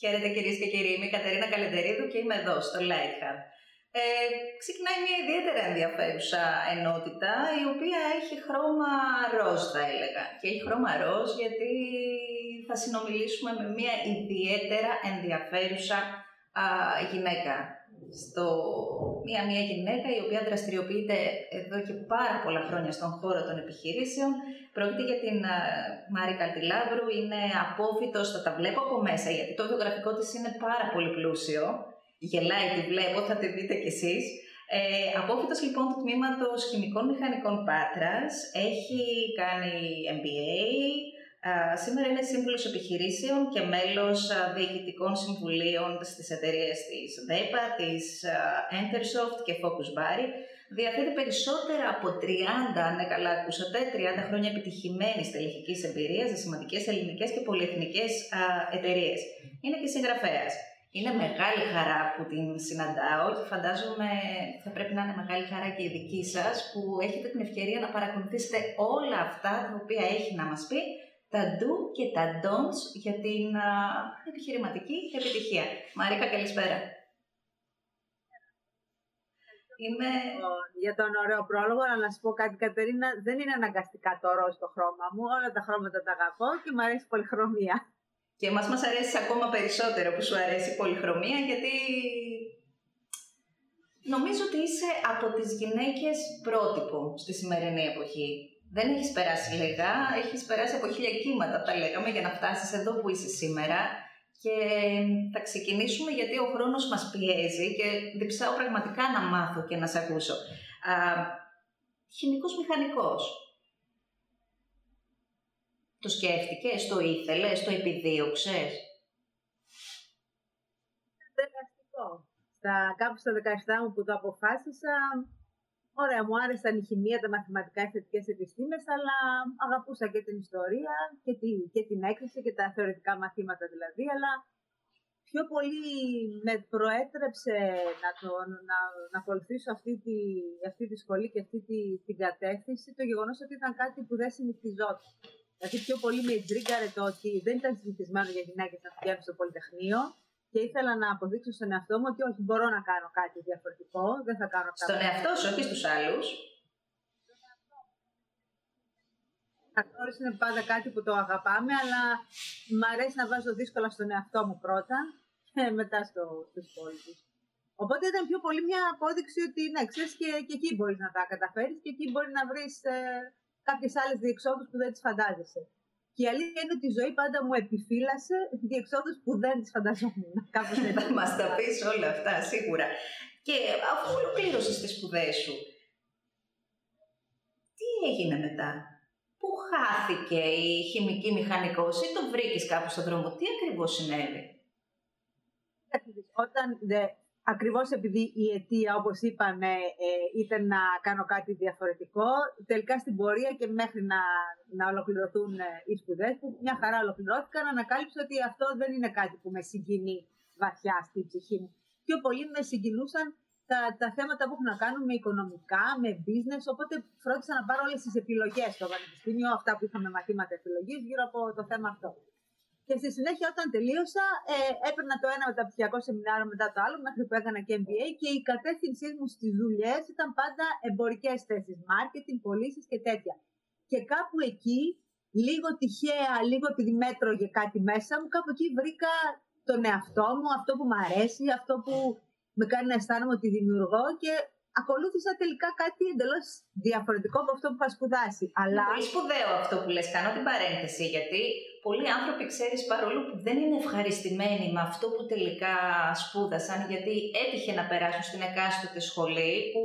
Χαίρετε κυρίες και κύριοι, είμαι η Κατερίνα Καλεντερίδου και είμαι εδώ στο Lighthub. Ε, ξεκινάει μια ιδιαίτερα ενδιαφέρουσα ενότητα η οποία έχει χρώμα ροζ θα έλεγα. Και έχει χρώμα ροζ γιατί θα συνομιλήσουμε με μια ιδιαίτερα ενδιαφέρουσα α, γυναίκα. Στο... Μια, μια γυναίκα η οποία δραστηριοποιείται εδώ και πάρα πολλά χρόνια στον χώρο των επιχειρήσεων. Πρόκειται για την Μάρη Καλτιλάβρου, είναι απόφυτος, θα τα βλέπω από μέσα γιατί το βιογραφικό της είναι πάρα πολύ πλούσιο. Γελάει, τη βλέπω, θα τη δείτε κι εσείς. Ε, απόφυτος λοιπόν του τμήματος Χημικών Μηχανικών Πάτρας, έχει κάνει MBA, σήμερα είναι σύμβουλος επιχειρήσεων και μέλος διοικητικών συμβουλίων στις εταιρείες της ΔΕΠΑ, της Entersoft και Focus Bari. Διαθέτει περισσότερα από 30, αν ναι, καλά ακούσατε, 30 χρόνια επιτυχημένης τελεχικής εμπειρίας σε σημαντικές ελληνικές και πολυεθνικές εταιρείες. Είναι και συγγραφέας. Είναι μεγάλη χαρά που την συναντάω και φαντάζομαι θα πρέπει να είναι μεγάλη χαρά και η δική σας που έχετε την ευκαιρία να παρακολουθήσετε όλα αυτά τα οποία έχει να μας πει τα do και τα don'ts για την επιχειρηματική επιτυχία. Μαρίκα, καλησπέρα. Είμαι... Για τον ωραίο πρόλογο, αλλά να σου πω κάτι, Κατερίνα, δεν είναι αναγκαστικά το ροζ το χρώμα μου. Όλα τα χρώματα τα αγαπώ και μου αρέσει η πολυχρωμία. Και εμάς μας αρέσει ακόμα περισσότερο που σου αρέσει η πολυχρωμία, γιατί νομίζω ότι είσαι από τις γυναίκες πρότυπο στη σημερινή εποχή. Δεν έχεις περάσει λίγα, έχεις περάσει από χίλια κύματα, τα λέγαμε, για να φτάσεις εδώ που είσαι σήμερα. Και θα ξεκινήσουμε γιατί ο χρόνος μας πιέζει και διψάω πραγματικά να μάθω και να σε ακούσω. Α, χημικός μηχανικός. Το σκέφτηκες, το ήθελες, το επιδίωξες; Στα, κάπου στα 17 μου που το αποφάσισα, Ωραία, μου άρεσαν η χημεία, τα μαθηματικά, οι θετικές επιστήμες, αλλά αγαπούσα και την ιστορία και, τη, και την έκθεση και τα θεωρητικά μαθήματα δηλαδή, αλλά πιο πολύ με προέτρεψε να, το, να, να ακολουθήσω αυτή τη, αυτή τη σχολή και αυτή τη, την κατεύθυνση το γεγονός ότι ήταν κάτι που δεν συνηθιζόταν. Δηλαδή πιο πολύ με τρίγκαρε το ότι δεν ήταν συνηθισμένο για γυναίκες να πηγαίνουν στο Πολυτεχνείο και ήθελα να αποδείξω στον εαυτό μου ότι όχι, μπορώ να κάνω κάτι διαφορετικό, δεν θα κάνω κάτι. Στον εαυτό σου, όχι στους άλλους. Αναγνώριση είναι πάντα κάτι που το αγαπάμε, αλλά μου αρέσει να βάζω δύσκολα στον εαυτό μου πρώτα και μετά στο, στους υπόλοιπους. Οπότε ήταν πιο πολύ μια απόδειξη ότι ναι, ξέρεις και, και εκεί μπορείς να τα καταφέρεις και εκεί μπορεί να βρεις ε, κάποιες άλλες διεξόδους που δεν τις φαντάζεσαι. Και η αλήθεια είναι ότι η ζωή πάντα μου επιφύλασε διεξόδους που δεν τις φανταζόμουν. Κάπως Θα μας τα πεις όλα αυτά, σίγουρα. Και αφού ολοκλήρωσες τις σπουδές σου, τι έγινε μετά; Πού χάθηκε η χημική μηχανικός; Ή το βρήκες κάπου στον δρόμο. Τι ακριβώς συνέβη; Όταν ακριβώς επειδή η αιτία, όπως είπαμε, ε, ήταν να κάνω κάτι διαφορετικό, τελικά στην πορεία και μέχρι να, να ολοκληρωθούν ε, οι σπουδές που μια χαρά ολοκληρώθηκαν, ανακάλυψα ότι αυτό δεν είναι κάτι που με συγκινεί βαθιά στη ψυχή μου. Πιο πολύ με συγκινούσαν τα, τα θέματα που έχουν να κάνουν με οικονομικά, με business, οπότε φρόντισα να πάρω όλες τις επιλογές στο πανεπιστήμιο, αυτά που είχαμε μαθήματα επιλογής γύρω από το θέμα αυτό. Και στη συνέχεια, όταν τελείωσα, ε, έπαιρνα το ένα μεταπτυχιακό σεμινάριο μετά το άλλο, μέχρι που έκανα και MBA και η κατεύθυνσή μου στις δουλειές ήταν πάντα εμπορικές θέσεις, marketing, πωλήσεις και τέτοια. Και κάπου εκεί, λίγο τυχαία, λίγο επειδή μέτρωγε κάτι μέσα μου, κάπου εκεί βρήκα τον εαυτό μου, αυτό που μου αρέσει, αυτό που με κάνει να αισθάνομαι ότι δημιουργώ και ακολούθησα τελικά κάτι εντελώς διαφορετικό από αυτό που είχα σπουδάσει. Αλλά... Είναι πολύ σπουδαίο αυτό που λες. Κάνω την παρένθεση γιατί πολλοί άνθρωποι, ξέρεις, παρόλο που δεν είναι ευχαριστημένοι με αυτό που τελικά σπούδασαν, γιατί έτυχε να περάσουν στην εκάστοτε σχολή, που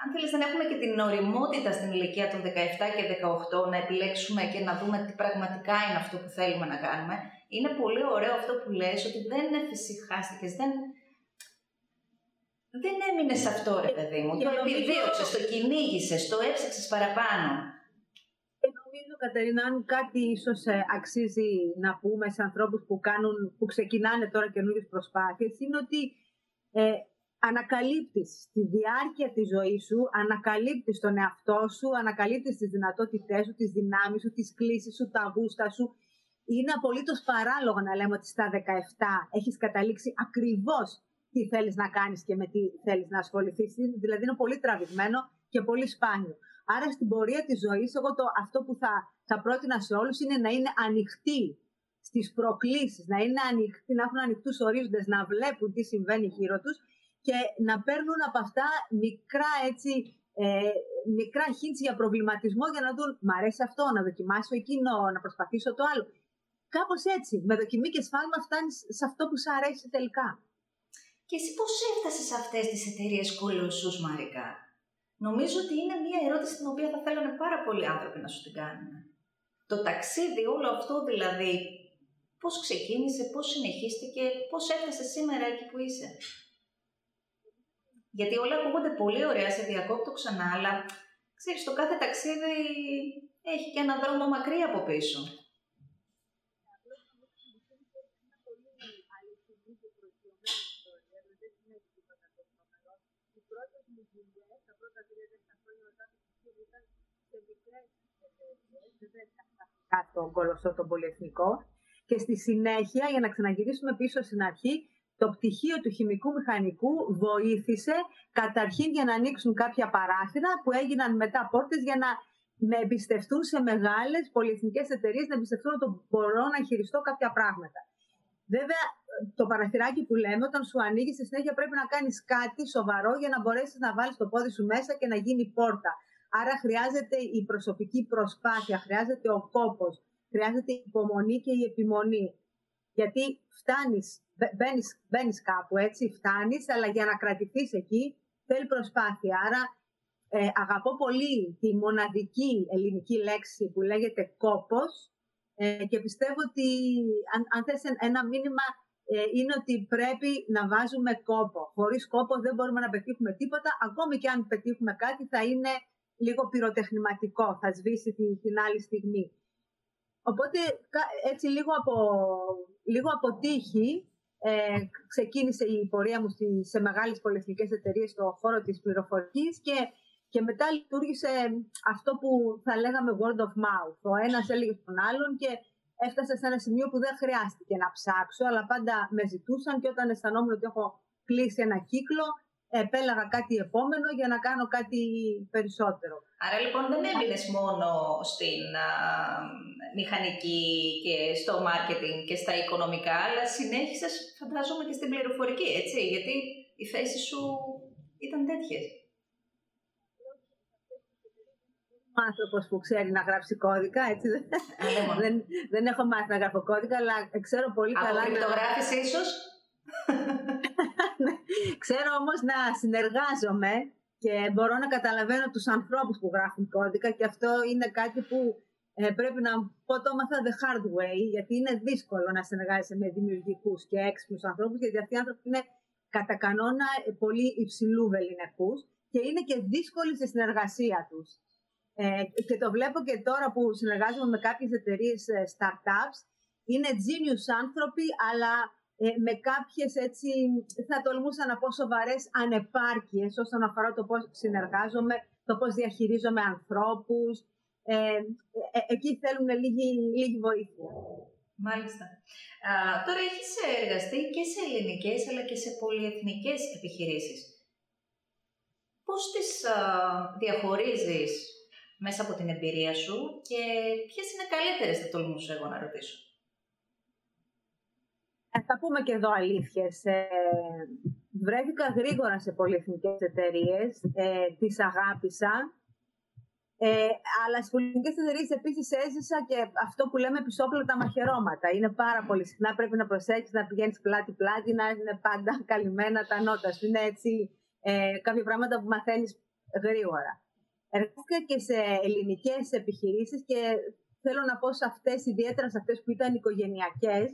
αν θέλεις δεν έχουμε και την οριμότητα στην ηλικία των 17 και 18 να επιλέξουμε και να δούμε τι πραγματικά είναι αυτό που θέλουμε να κάνουμε. Είναι πολύ ωραίο αυτό που λες, ότι δεν εφησυχάστηκες, δεν δεν έμεινες σε αυτό, ρε παιδί μου. Το επιδίωξες, το κυνήγησες, το έψαξες παραπάνω. Και νομίζω, Κατερίνα, αν κάτι ίσως ε, αξίζει να πούμε σε ανθρώπους που, που ξεκινάνε τώρα καινούριε προσπάθειες, είναι ότι ε, ανακαλύπτεις τη διάρκεια της ζωής σου, ανακαλύπτεις τον εαυτό σου, ανακαλύπτεις τις δυνατότητές σου, τις δυνάμεις σου, τις κλήσεις σου, τα γούστα σου είναι απολύτως παράλογο να λέμε ότι στα 17 έχεις καταλήξει ακριβώς τι θέλεις να κάνεις και με τι θέλεις να ασχοληθείς. Δηλαδή είναι πολύ τραβηγμένο και πολύ σπάνιο. Άρα στην πορεία της ζωής, εγώ το, αυτό που θα, θα πρότεινα σε όλους είναι να είναι ανοιχτοί στις προκλήσεις, να, είναι ανοιχτοί, να έχουν ανοιχτούς ορίζοντες, να βλέπουν τι συμβαίνει γύρω τους και να παίρνουν από αυτά μικρά έτσι, ε, μικρά hints για προβληματισμό για να δουν μ' αρέσει αυτό, να δοκιμάσω εκείνο, να προσπαθήσω το άλλο. Κάπως έτσι, με δοκιμή και σφάλμα φτάνεις σε αυτό που σου αρέσει τελικά. Και εσύ πώς έφτασες σε αυτές τις εταιρείες κολοσσούς, Μαρικά. Νομίζω ότι είναι μια ερώτηση την οποία θα θέλανε πάρα πολλοί άνθρωποι να σου την κάνουν. Το ταξίδι, όλο αυτό δηλαδή, πώς ξεκίνησε, πώς συνεχίστηκε, πώς έφτασε σήμερα εκεί που είσαι; Γιατί όλα ακούγονται πολύ ωραία, σε διακόπτω ξανά, αλλά ξέρεις, το κάθε ταξίδι έχει και ένα δρόμο μακρύ από πίσω. Στον κολοσσό τον πολυεθνικό και στη συνέχεια, για να ξαναγυρίσουμε πίσω στην αρχή, το πτυχίο του χημικού μηχανικού βοήθησε καταρχήν για να ανοίξουν κάποια παράθυρα που έγιναν μετά πόρτες για να με εμπιστευτούν σε μεγάλες πολυεθνικές εταιρείες, να εμπιστευτούν ότι μπορώ να χειριστώ κάποια πράγματα. Βέβαια, το παραθυράκι που λέμε, όταν σου ανοίγει, στη συνέχεια πρέπει να κάνεις κάτι σοβαρό για να μπορέσεις να βάλεις το πόδι σου μέσα και να γίνει πόρτα. Άρα χρειάζεται η προσωπική προσπάθεια, χρειάζεται ο κόπος, χρειάζεται η υπομονή και η επιμονή. Γιατί φτάνεις, μπαίνεις, μπαίνεις κάπου έτσι, φτάνεις, αλλά για να κρατηθείς εκεί θέλει προσπάθεια. Άρα ε, αγαπώ πολύ τη μοναδική ελληνική λέξη που λέγεται κόπος ε, και πιστεύω ότι αν, αν θες ένα μήνυμα ε, είναι ότι πρέπει να βάζουμε κόπο. Χωρίς κόπο δεν μπορούμε να πετύχουμε τίποτα. Ακόμη και αν πετύχουμε κάτι θα είναι λίγο πυροτεχνηματικό, θα σβήσει την, την άλλη στιγμή. Οπότε έτσι λίγο από, λίγο από τύχη ε, ξεκίνησε η πορεία μου στη, σε μεγάλες πολυεθνικές εταιρείες στον χώρο της πληροφορικής και, και μετά λειτουργήσε αυτό που θα λέγαμε word of mouth. Ο ένας έλεγε στον άλλον και έφτασα σε ένα σημείο που δεν χρειάστηκε να ψάξω, αλλά πάντα με ζητούσαν και όταν αισθανόμουν ότι έχω κλείσει ένα κύκλο, επέλαγα κάτι επόμενο για να κάνω κάτι περισσότερο. Άρα λοιπόν δεν έμεινες μόνο στην μηχανική και στο μάρκετινγκ και στα οικονομικά, αλλά συνέχισες φαντάζομαι και στην πληροφορική, έτσι, γιατί οι θέσεις σου ήταν τέτοιες. Άνθρωπος που ξέρει να γράψει κώδικα, έτσι. δεν, δεν έχω μάθει να γράφω κώδικα, αλλά ξέρω πολύ Από καλά. Από κρυπτογράφηση ίσως; Ναι. Ξέρω όμως να συνεργάζομαι και μπορώ να καταλαβαίνω τους ανθρώπους που γράφουν κώδικα και αυτό είναι κάτι που ε, πρέπει να πω το έμαθα the hard way γιατί είναι δύσκολο να συνεργάζεσαι με δημιουργικούς και έξυπνους ανθρώπους γιατί αυτοί οι άνθρωποι είναι κατά κανόνα πολύ υψηλού βεληνικούς και είναι και δύσκολοι στη συνεργασία τους. Ε, και το βλέπω και τώρα που συνεργάζομαι με κάποιες εταιρείες ε, startups, είναι genius άνθρωποι, αλλά ε, με κάποιες έτσι, θα τολμούσα να πω σοβαρές ανεπάρκειες όσον αφορά το πώς συνεργάζομαι, το πώς διαχειρίζομαι ανθρώπους. Ε, ε, εκεί θέλουν λίγη, λίγη βοήθεια. Μάλιστα. Α, τώρα έχεις εργαστεί και σε ελληνικές αλλά και σε πολυεθνικές επιχειρήσεις. Πώς τις α, διαχωρίζεις μέσα από την εμπειρία σου και ποιες είναι καλύτερες θα τολμούσα εγώ να ρωτήσω. Ε, θα πούμε και εδώ αλήθειες. Ε, βρέθηκα γρήγορα σε πολυεθνικές εταιρείες, ε, τις αγάπησα. Ε, αλλά στις πολιτικέ εταιρείες επίσης έζησα και αυτό που λέμε τα μαχαιρώματα. Είναι πάρα πολύ συχνά. Πρέπει να προσέξει να πηγαίνεις πλάτη-πλάτη, να είναι πάντα καλυμμένα τα νότα σου. Είναι έτσι ε, κάποια πράγματα που μαθαίνεις γρήγορα. Εργάστηκα και σε ελληνικές επιχειρήσεις και θέλω να πω σε αυτές, ιδιαίτερα σε αυτές που ήταν οικογενειακές,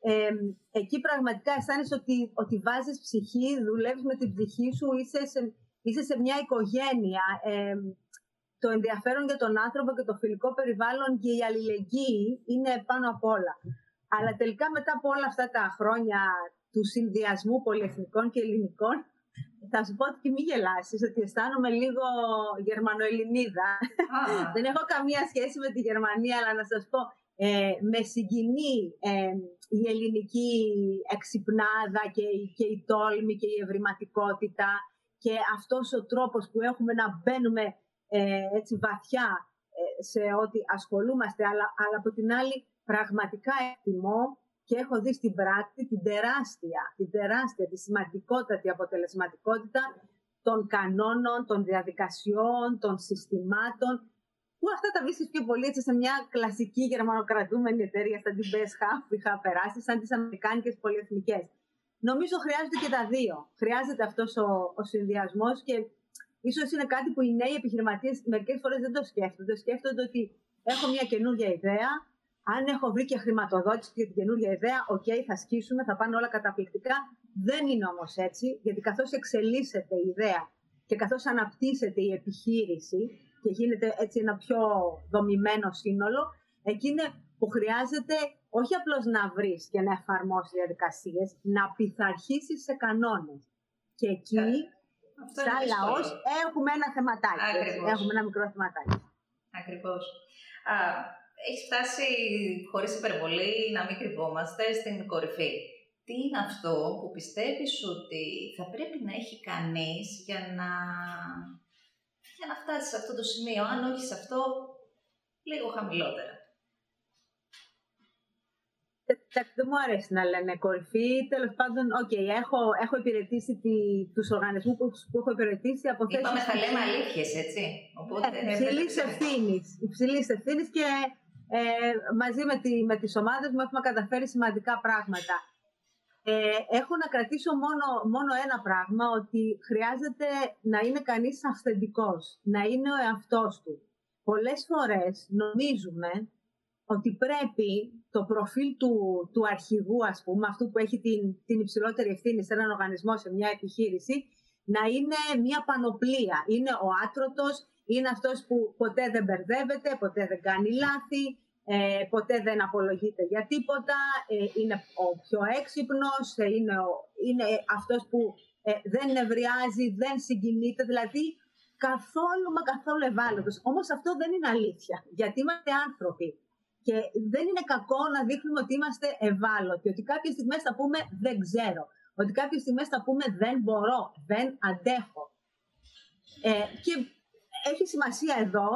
ε, εκεί πραγματικά αισθάνεσαι ότι, ότι βάζεις ψυχή, δουλεύεις με την ψυχή σου, είσαι σε, είσαι σε μια οικογένεια. Ε, το ενδιαφέρον για τον άνθρωπο και το φιλικό περιβάλλον και η αλληλεγγύη είναι πάνω απ' όλα. Αλλά τελικά μετά από όλα αυτά τα χρόνια του συνδυασμού πολυεθνικών και ελληνικών, θα σου πω ότι και μη γελάσεις, ότι αισθάνομαι λίγο Γερμανοελληνίδα. Δεν έχω καμία σχέση με τη Γερμανία, αλλά να σας πω, ε, με συγκινεί ε, η ελληνική εξυπνάδα και, και η τόλμη και η ευρηματικότητα και αυτός ο τρόπος που έχουμε να μπαίνουμε ε, έτσι βαθιά ε, σε ό,τι ασχολούμαστε, αλλά, αλλά από την άλλη πραγματικά εκτιμώ και έχω δει στην πράξη την τεράστια, την τεράστια, τη σημαντικότατη αποτελεσματικότητα των κανόνων, των διαδικασιών, των συστημάτων, που αυτά τα βρίσκεις πιο πολύ έτσι, σε μια κλασική γερμανοκρατούμενη εταιρεία σαν την BSH που είχα περάσει, σαν τις Αμερικάνικες πολυεθνικές. Νομίζω χρειάζεται και τα δύο. Χρειάζεται αυτός ο, ο συνδυασμός και ίσως είναι κάτι που οι νέοι επιχειρηματίες μερικές φορές δεν το σκέφτονται. Σκέφτονται ότι έχω μια καινούργια ιδέα. Αν έχω βρει και χρηματοδότηση για την καινούργια ιδέα, OK, okay, θα σκίσουμε, θα πάνε όλα καταπληκτικά. Δεν είναι όμως έτσι, γιατί καθώς εξελίσσεται η ιδέα και καθώς αναπτύσσεται η επιχείρηση, και γίνεται έτσι ένα πιο δομημένο σύνολο, εκεί είναι που χρειάζεται όχι απλώς να βρεις και να εφαρμόσεις διαδικασίες, να πειθαρχήσεις σε κανόνες. Και εκεί, Αυτό σαν λαός, έχουμε ένα θεματάκι. Έχουμε ένα μικρό θεματάκι. Ακριβώς. Έχει φτάσει, χωρίς υπερβολή, να μην κρυβόμαστε, στην κορυφή. Τι είναι αυτό που πιστεύεις ότι θα πρέπει να έχει κανείς για να για να φτάσει σε αυτό το σημείο. Αν όχι σε αυτό, λίγο χαμηλότερα; Δεν μου αρέσει να λένε κορυφή. Τέλος πάντων, OK, okay, έχω, έχω υπηρετήσει τη, τους οργανισμούς που, που έχω υπηρετήσει από θέσει. Είπαμε, θα λέμε αλήθειες, έτσι. Οπότε, ε, υψηλής ευθύνης. Υψηλής ευθύνης και ε, μαζί με, τη, με τις ομάδες μου έχουμε καταφέρει σημαντικά πράγματα. Ε, έχω να κρατήσω μόνο, μόνο ένα πράγμα, ότι χρειάζεται να είναι κανείς αυθεντικός, να είναι ο εαυτός του. Πολλές φορές νομίζουμε ότι πρέπει το προφίλ του, του αρχηγού, ας πούμε, αυτού που έχει την, την υψηλότερη ευθύνη σε έναν οργανισμό, σε μια επιχείρηση, να είναι μια πανοπλία. Είναι ο άτρωτος, είναι αυτός που ποτέ δεν μπερδεύεται, ποτέ δεν κάνει λάθη, ε, ποτέ δεν απολογείται για τίποτα, ε, είναι ο πιο έξυπνος, ε, είναι, ο, είναι αυτός που ε, δεν νευριάζει, δεν συγκινείται, δηλαδή καθόλου μα καθόλου ευάλωτος. Όμως αυτό δεν είναι αλήθεια, γιατί είμαστε άνθρωποι. Και δεν είναι κακό να δείχνουμε ότι είμαστε ευάλωτοι, ότι κάποιες στιγμές θα πούμε δεν ξέρω, ότι κάποιες στιγμές θα πούμε δεν μπορώ, δεν αντέχω. Ε, και έχει σημασία εδώ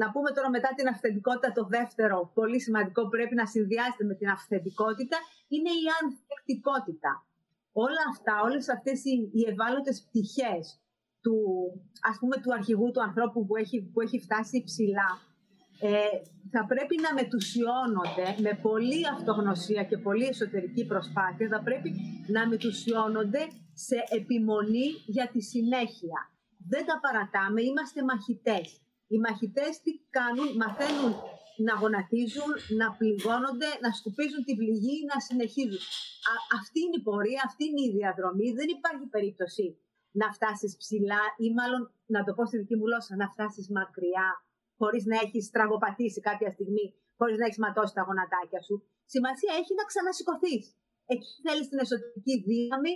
να πούμε τώρα μετά την αυθεντικότητα το δεύτερο πολύ σημαντικό που πρέπει να συνδυάζεται με την αυθεντικότητα είναι η ανθεκτικότητα. Όλα αυτά, όλες αυτές οι, οι ευάλωτες πτυχές του, ας πούμε, του αρχηγού του ανθρώπου που έχει, που έχει φτάσει ψηλά ε, θα πρέπει να μετουσιώνονται με πολλή αυτογνωσία και πολλή εσωτερική προσπάθεια θα πρέπει να μετουσιώνονται σε επιμονή για τη συνέχεια. Δεν τα παρατάμε, είμαστε μαχητές. Οι μαχητές τι κάνουν, μαθαίνουν να γονατίζουν, να πληγώνονται, να σκουπίζουν την πληγή, να συνεχίζουν. αυτή είναι η πορεία, αυτή είναι η διαδρομή. Δεν υπάρχει περίπτωση να φτάσεις ψηλά ή μάλλον, να το πω στη δική μου γλώσσα, να φτάσεις μακριά χωρίς να έχεις τραγωπατήσει κάποια στιγμή, χωρίς να έχεις ματώσει τα γονατάκια σου. Σημασία έχει να ξανασηκωθείς. Εκεί θέλεις την εσωτερική δύναμη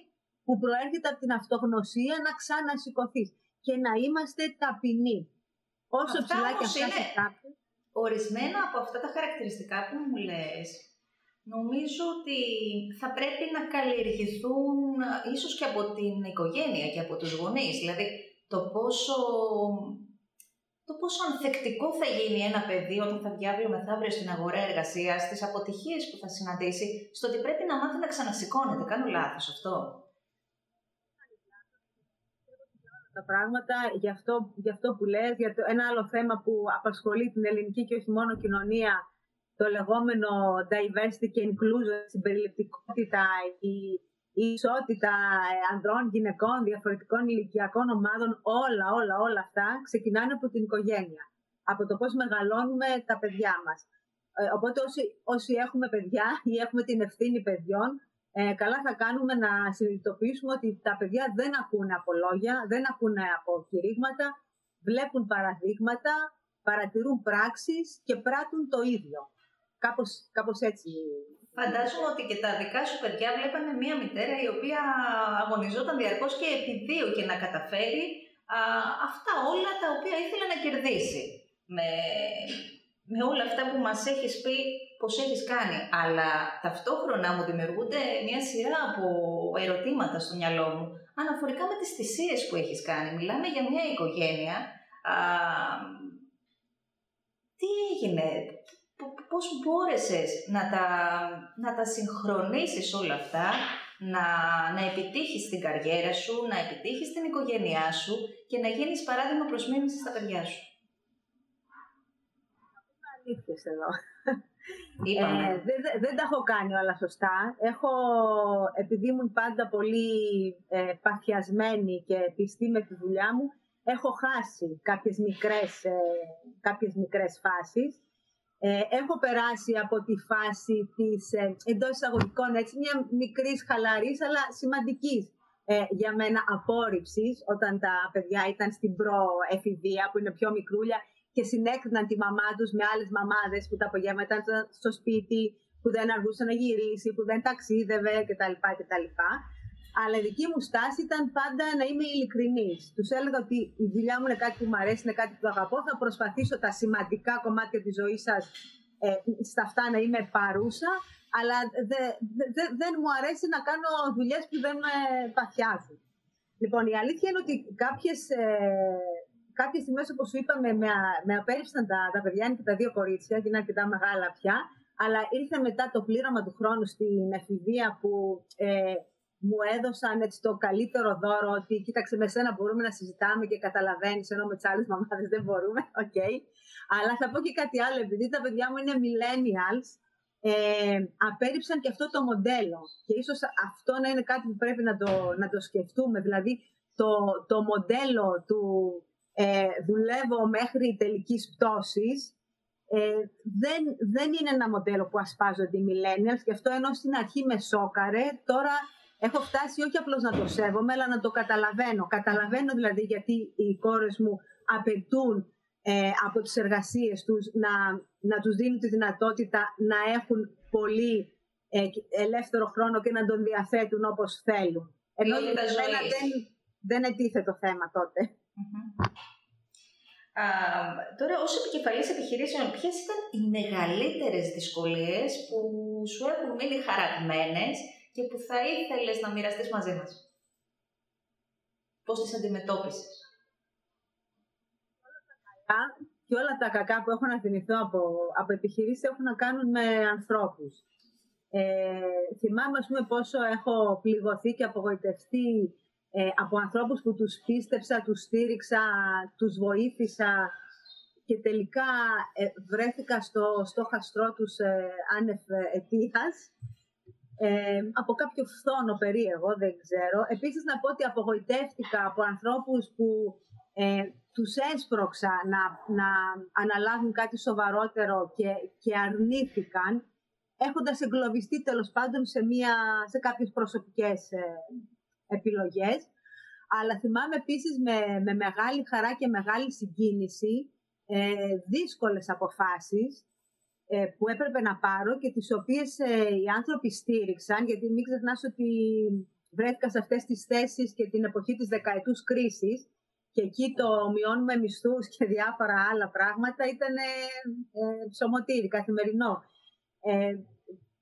που προέρχεται από την αυτογνωσία να ξανασηκωθείς και να είμαστε ταπεινοί. Όσο αυτά ψηλά και αυτά είναι Ορισμένα από αυτά τα χαρακτηριστικά που μου λες, νομίζω ότι θα πρέπει να καλλιεργηθούν ίσως και από την οικογένεια και από τους γονείς. Δηλαδή, το πόσο, το πόσο ανθεκτικό θα γίνει ένα παιδί όταν θα βγει αύριο μεθαύριο στην αγορά εργασίας, στις αποτυχίες που θα συναντήσει, στο ότι πρέπει να μάθει να ξανασηκώνεται. Κάνω λάθος αυτό; Τα πράγματα, για αυτό, για αυτό που λες, για το, ένα άλλο θέμα που απασχολεί την ελληνική και όχι μόνο κοινωνία, το λεγόμενο diversity και inclusion, συμπεριληπτικότητα, η, η ισότητα ε, ανδρών, γυναικών, διαφορετικών ηλικιακών ομάδων, όλα, όλα, όλα αυτά ξεκινάνε από την οικογένεια. Από το πώς μεγαλώνουμε τα παιδιά μας. Ε, οπότε όσοι, όσοι έχουμε παιδιά ή έχουμε την ευθύνη παιδιών, ε, καλά θα κάνουμε να συνειδητοποιήσουμε ότι τα παιδιά δεν ακούνε από λόγια, δεν ακούνε από κηρύγματα, βλέπουν παραδείγματα, παρατηρούν πράξεις και πράττουν το ίδιο. Κάπως, κάπως έτσι. Φαντάζομαι ότι και τα δικά σου παιδιά βλέπανε μία μητέρα η οποία αγωνιζόταν διαρκώς και επιδίωκε να καταφέρει α, αυτά όλα τα οποία ήθελε να κερδίσει. Με, με όλα αυτά που μας έχεις πει πως έχεις κάνει. Αλλά ταυτόχρονα μου δημιουργούνται μια σειρά από ερωτήματα στο μυαλό μου αναφορικά με τις θυσίες που έχεις κάνει. Μιλάμε για μια οικογένεια. Α, τι έγινε, πώς μπόρεσες να τα, να τα συγχρονίσεις όλα αυτά, να, να επιτύχεις την καριέρα σου, να επιτύχεις την οικογένειά σου και να γίνεις παράδειγμα προς στα παιδιά σου; Αλήθειες εδώ. Ε, δεν, δεν τα έχω κάνει όλα σωστά. Έχω, επειδή ήμουν πάντα πολύ ε, παθιασμένη και πιστή με τη δουλειά μου, έχω χάσει κάποιες μικρές, ε, κάποιες μικρές φάσεις. Ε, έχω περάσει από τη φάση της ε, εντός εισαγωγικών, έτσι, μια μικρής χαλαρής αλλά σημαντικής ε, για μένα απόρριψης όταν τα παιδιά ήταν στην προεφηβεία που είναι πιο μικρούλια και συνέκριναν τη μαμά τους με άλλες μαμάδες που τα απογεύματα ήταν στο σπίτι, που δεν αργούσε να γυρίσει, που δεν ταξίδευε κτλ. κτλ. Αλλά η δική μου στάση ήταν πάντα να είμαι ειλικρινής. Τους έλεγα ότι η δουλειά μου είναι κάτι που μου αρέσει, είναι κάτι που αγαπώ. Θα προσπαθήσω τα σημαντικά κομμάτια της ζωής σας ε, στα αυτά να είμαι παρούσα, αλλά δε, δε, δεν μου αρέσει να κάνω δουλειές που δεν με παθιάζουν. Λοιπόν, η αλήθεια είναι ότι κάποιες ε, κάποιες στιγμές, όπως σου είπα, με, με, απέρριψαν τα, τα παιδιά, είναι και τα δύο κορίτσια και είναι αρκετά μεγάλα πια, αλλά ήρθε μετά το πλήρωμα του χρόνου στην εφηβεία που ε, μου έδωσαν έτσι το καλύτερο δώρο ότι κοίταξε με σένα μπορούμε να συζητάμε και καταλαβαίνεις ενώ με τις άλλες μαμάδες δεν μπορούμε, OK. Okay. Αλλά θα πω και κάτι άλλο, επειδή τα παιδιά μου είναι millennials, ε, απέρριψαν και αυτό το μοντέλο και ίσως αυτό να είναι κάτι που πρέπει να το, να το σκεφτούμε, δηλαδή το, το μοντέλο του ε, δουλεύω μέχρι τελικής πτώσης ε, δεν, δεν είναι ένα μοντέλο που ασπάζονται οι millennials και αυτό ενώ στην αρχή με σόκαρε, τώρα έχω φτάσει όχι απλώς να το σέβομαι, αλλά να το καταλαβαίνω. Καταλαβαίνω δηλαδή γιατί οι κόρες μου απαιτούν ε, από τις εργασίες τους να, να τους δίνουν τη δυνατότητα να έχουν πολύ ε, ελεύθερο χρόνο και να τον διαθέτουν όπως θέλουν. Ενώ για δεν, δεν ετίθε το θέμα τότε. Τώρα, ως επικεφαλής επιχειρήσεων, ποιες ήταν οι μεγαλύτερες δυσκολίες που σου έχουν μείνει χαραγμένες και που θα ήθελες να μοιραστείς μαζί μας; Πώς τις αντιμετώπισες; Και όλα τα κακά που έχω να θυμηθώ από, από επιχειρήσεις έχουν να κάνουν με ανθρώπους. Ε, θυμάμαι, ας πούμε, πόσο έχω πληγωθεί και απογοητευτεί ε, από ανθρώπους που τους πίστεψα, τους στήριξα, τους βοήθησα και τελικά ε, βρέθηκα στο, στο χαστρό τους ε, άνευ αιτίας ε, από κάποιο φθόνο περίεργο, δεν ξέρω. Επίσης να πω ότι απογοητεύτηκα από ανθρώπους που ε, τους έσπρωξα να, να αναλάβουν κάτι σοβαρότερο και, και αρνήθηκαν, έχοντας εγκλωβιστεί τέλος πάντων σε, μια, σε κάποιες προσωπικές ε, επιλογές. Αλλά θυμάμαι επίσης με, με μεγάλη χαρά και μεγάλη συγκίνηση ε, δύσκολες αποφάσεις ε, που έπρεπε να πάρω και τις οποίες ε, οι άνθρωποι στήριξαν, γιατί μην ξεχνάς ότι βρέθηκα σε αυτές τις θέσεις και την εποχή της δεκαετούς κρίσης και εκεί το μειώνουμε μισθούς και διάφορα άλλα πράγματα ήταν ε, ψωμοτήρι, καθημερινό. Ε,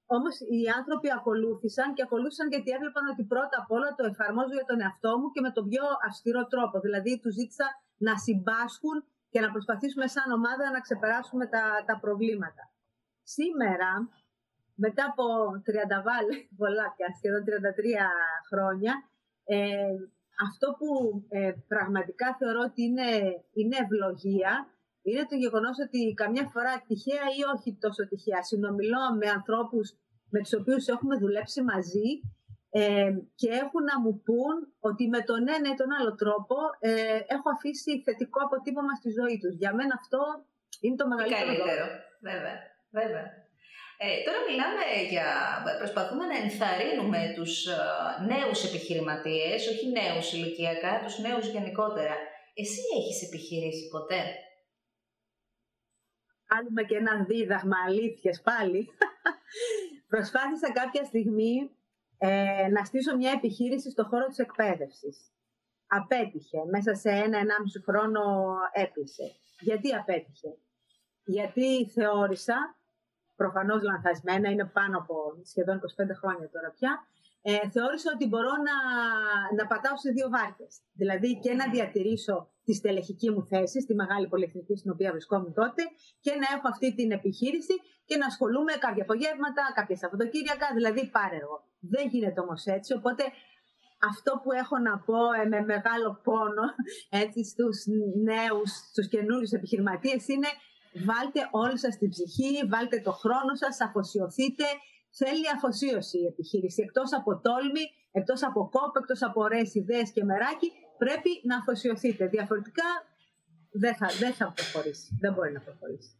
Όμως οι άνθρωποι ακολούθησαν και ακολούθησαν γιατί έβλεπαν ότι πρώτα απ' όλα το εφαρμόζω για τον εαυτό μου και με τον πιο αυστηρό τρόπο. Δηλαδή, τους ζήτησα να συμπάσχουν και να προσπαθήσουμε σαν ομάδα να ξεπεράσουμε τα, τα προβλήματα. Σήμερα, μετά από 30 βάλε, πολλά πια, σχεδόν 33 χρόνια, ε, αυτό που ε, πραγματικά θεωρώ ότι είναι, είναι ευλογία είναι το γεγονός ότι καμιά φορά τυχαία ή όχι τόσο τυχαία συνομιλώ με ανθρώπους με τους οποίους έχουμε δουλέψει μαζί ε, και έχουν να μου πούν ότι με τον ένα ή τον άλλο τρόπο ε, έχω αφήσει θετικό αποτύπωμα στη ζωή τους. Για μένα αυτό είναι το μεγαλύτερο. Καλύτερο, βέβαια. βέβαια. Ε, τώρα μιλάμε για, προσπαθούμε να ενθαρρύνουμε τους ε, νέους επιχειρηματίες, όχι νέους ηλικιακά, τους νέους γενικότερα. Εσύ έχεις επιχειρήσει ποτέ; Κάνουμε και ένα δίδαγμα αλήθειες πάλι. Προσπάθησα κάποια στιγμή ε, να στήσω μια επιχείρηση στο χώρο της εκπαίδευσης. Απέτυχε. Μέσα σε ένα-ενάμιση χρόνο έπεισε. Γιατί απέτυχε; Γιατί θεώρησα προφανώς λανθασμένα, είναι πάνω από σχεδόν 25 χρόνια τώρα πια, ε, θεώρησα ότι μπορώ να, να πατάω σε δύο βάρκες. Δηλαδή και να διατηρήσω τη στελεχική μου θέση στη μεγάλη πολυεθνική στην οποία βρισκόμουν τότε και να έχω αυτή την επιχείρηση και να ασχολούμαι κάποια απογεύματα, κάποια Σαββατοκύριακα, δηλαδή πάρε εγώ. Δεν γίνεται όμως έτσι, οπότε αυτό που έχω να πω ε, με μεγάλο πόνο έτσι, στους νέους, στους καινούριους επιχειρηματίες είναι βάλτε όλη σας την ψυχή, βάλτε το χρόνο σας, αφοσιωθείτε. Θέλει αφοσίωση η επιχείρηση. Εκτός από τόλμη, εκτός από κόπο, εκτός από ωραίες ιδέες και μεράκι, πρέπει να αφοσιωθείτε. Διαφορετικά δεν θα, δεν θα προχωρήσει. Δεν μπορεί να προχωρήσει.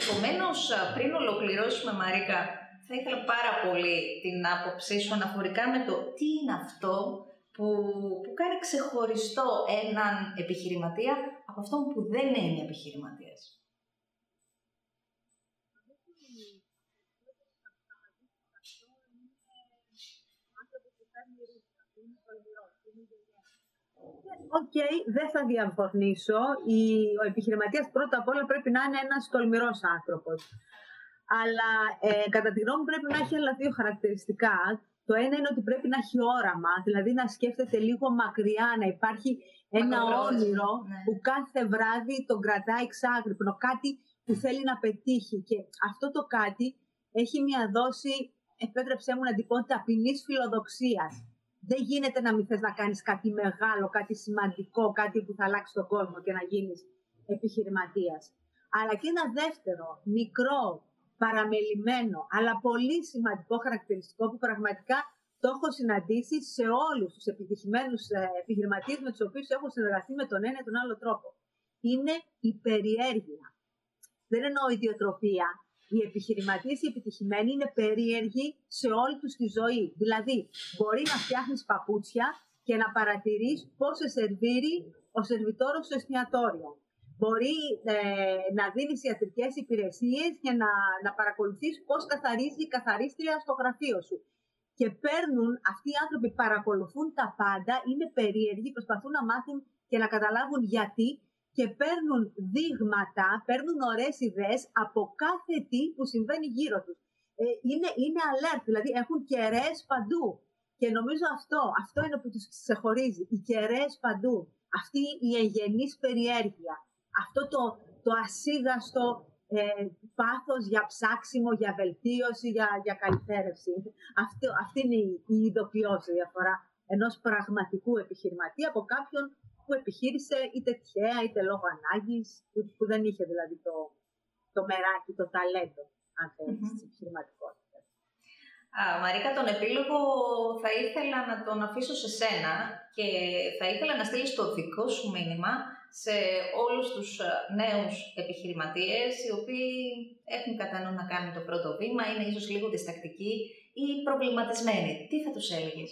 Επομένως, πριν ολοκληρώσουμε Μαρίκα, θα ήθελα πάρα πολύ την άποψή σου αναφορικά με το τι είναι αυτό που, που κάνει ξεχωριστό έναν επιχειρηματία από αυτόν που δεν είναι επιχειρηματίας. OK, okay, δεν θα διαφωνήσω. Ο επιχειρηματίας πρώτα απ' όλα πρέπει να είναι ένας τολμηρός άνθρωπος. Αλλά ε, κατά τη γνώμη μου πρέπει να έχει άλλα δύο χαρακτηριστικά. Το ένα είναι ότι πρέπει να έχει όραμα, δηλαδή να σκέφτεται λίγο μακριά, να υπάρχει ένα όνειρο ναι. που κάθε βράδυ τον κρατάει ξάγρυπνο, κάτι που θέλει να πετύχει. Και αυτό το κάτι έχει μια δόση, επέτρεψέ μου να την πω, ταπεινής φιλοδοξίας. Δεν γίνεται να μην θες να κάνεις κάτι μεγάλο, κάτι σημαντικό, κάτι που θα αλλάξει τον κόσμο και να γίνεις επιχειρηματίας. Αλλά και ένα δεύτερο, μικρό, παραμελημένο, αλλά πολύ σημαντικό χαρακτηριστικό που πραγματικά το έχω συναντήσει σε όλους τους επιτυχημένους ε, επιχειρηματίες με τους οποίους έχω συνεργαστεί με τον ένα ή τον άλλο τρόπο. Είναι η περιέργεια. Δεν εννοώ ιδιοτροπία. Οι επιχειρηματίες οι επιτυχημένοι είναι περίεργοι σε όλη τους τη ζωή. Δηλαδή, μπορεί να φτιάχνεις παπούτσια και να παρατηρείς πώς σε σερβίρει ο σερβιτόρος στο εστιατόριο μπορεί ε, να δίνεις ιατρικές υπηρεσίες και να, να παρακολουθείς πώς καθαρίζει η καθαρίστρια στο γραφείο σου. Και παίρνουν, αυτοί οι άνθρωποι παρακολουθούν τα πάντα, είναι περίεργοι, προσπαθούν να μάθουν και να καταλάβουν γιατί και παίρνουν δείγματα, παίρνουν ωραίες ιδέες από κάθε τι που συμβαίνει γύρω τους. Ε, είναι, είναι alert, δηλαδή έχουν κεραίες παντού. Και νομίζω αυτό, αυτό είναι που τους ξεχωρίζει, οι κεραίες παντού. Αυτή η εγγενής περιέργεια αυτό το, το ασίγαστο ε, πάθος για ψάξιμο, για βελτίωση, για, για καλυθέρευση. Αυτό, αυτή είναι η, η ειδοποιώση διαφορά ενός πραγματικού επιχειρηματία από κάποιον που επιχείρησε είτε τυχαία είτε λόγω ανάγκης, που, δεν είχε δηλαδή το, το μεράκι, το ταλέντο, αν θέλεις, mm-hmm. της επιχειρηματικότητας. Μαρίκα, τον επίλογο θα ήθελα να τον αφήσω σε σένα και θα ήθελα να στείλεις το δικό σου μήνυμα σε όλους τους ε, νέους επιχειρηματίες οι οποίοι έχουν κατά νου να κάνουν το πρώτο βήμα, είναι ίσως λίγο διστακτικοί ή προβληματισμένοι. Τι θα τους έλεγες;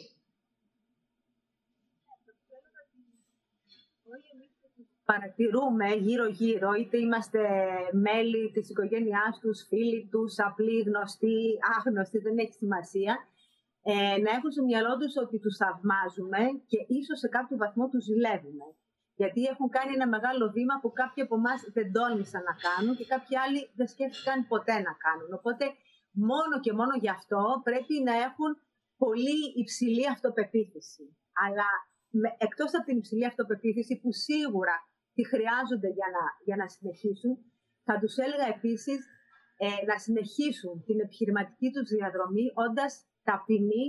Παρατηρούμε γύρω-γύρω, είτε είμαστε μέλη της οικογένειάς τους, φίλοι τους, απλοί, γνωστοί, άγνωστοι, δεν έχει σημασία, ε, να έχουν στο μυαλό τους ότι τους θαυμάζουμε και ίσως σε κάποιο βαθμό τους ζηλεύουμε. Γιατί έχουν κάνει ένα μεγάλο βήμα που κάποιοι από εμάς δεν τόλμησαν να κάνουν και κάποιοι άλλοι δεν σκέφτηκαν ποτέ να κάνουν. Οπότε μόνο και μόνο γι' αυτό πρέπει να έχουν πολύ υψηλή αυτοπεποίθηση. Αλλά με, εκτός από την υψηλή αυτοπεποίθηση που σίγουρα τη χρειάζονται για να, για να συνεχίσουν, θα τους έλεγα επίσης ε, να συνεχίσουν την επιχειρηματική τους διαδρομή όντας ταπεινοί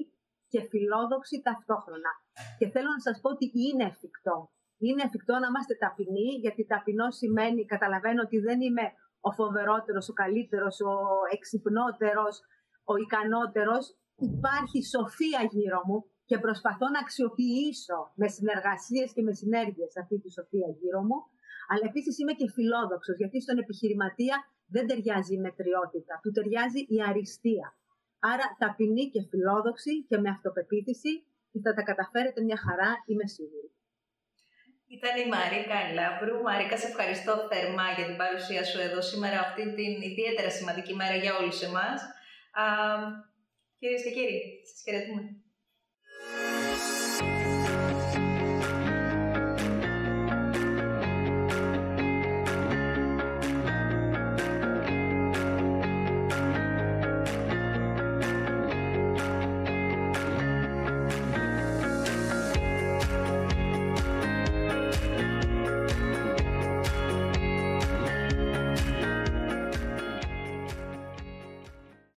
και φιλόδοξοι ταυτόχρονα. Και θέλω να σας πω ότι είναι εφικτό είναι εφικτό να είμαστε ταπεινοί, γιατί ταπεινό σημαίνει, καταλαβαίνω ότι δεν είμαι ο φοβερότερος, ο καλύτερος, ο εξυπνότερος, ο ικανότερος. Υπάρχει σοφία γύρω μου και προσπαθώ να αξιοποιήσω με συνεργασίες και με συνέργειες αυτή τη σοφία γύρω μου. Αλλά επίσης είμαι και φιλόδοξος, γιατί στον επιχειρηματία δεν ταιριάζει η μετριότητα, του ταιριάζει η αριστεία. Άρα ταπεινή και φιλόδοξη και με αυτοπεποίθηση θα τα καταφέρετε μια χαρά, είμαι σίγουρη. Ήταν η Μαρίκα Ελάβρου. Μαρίκα, σε ευχαριστώ θερμά για την παρουσία σου εδώ σήμερα, αυτή την ιδιαίτερα σημαντική μέρα για όλους εμάς. Κυρίες και κύριοι, σας χαιρετούμε.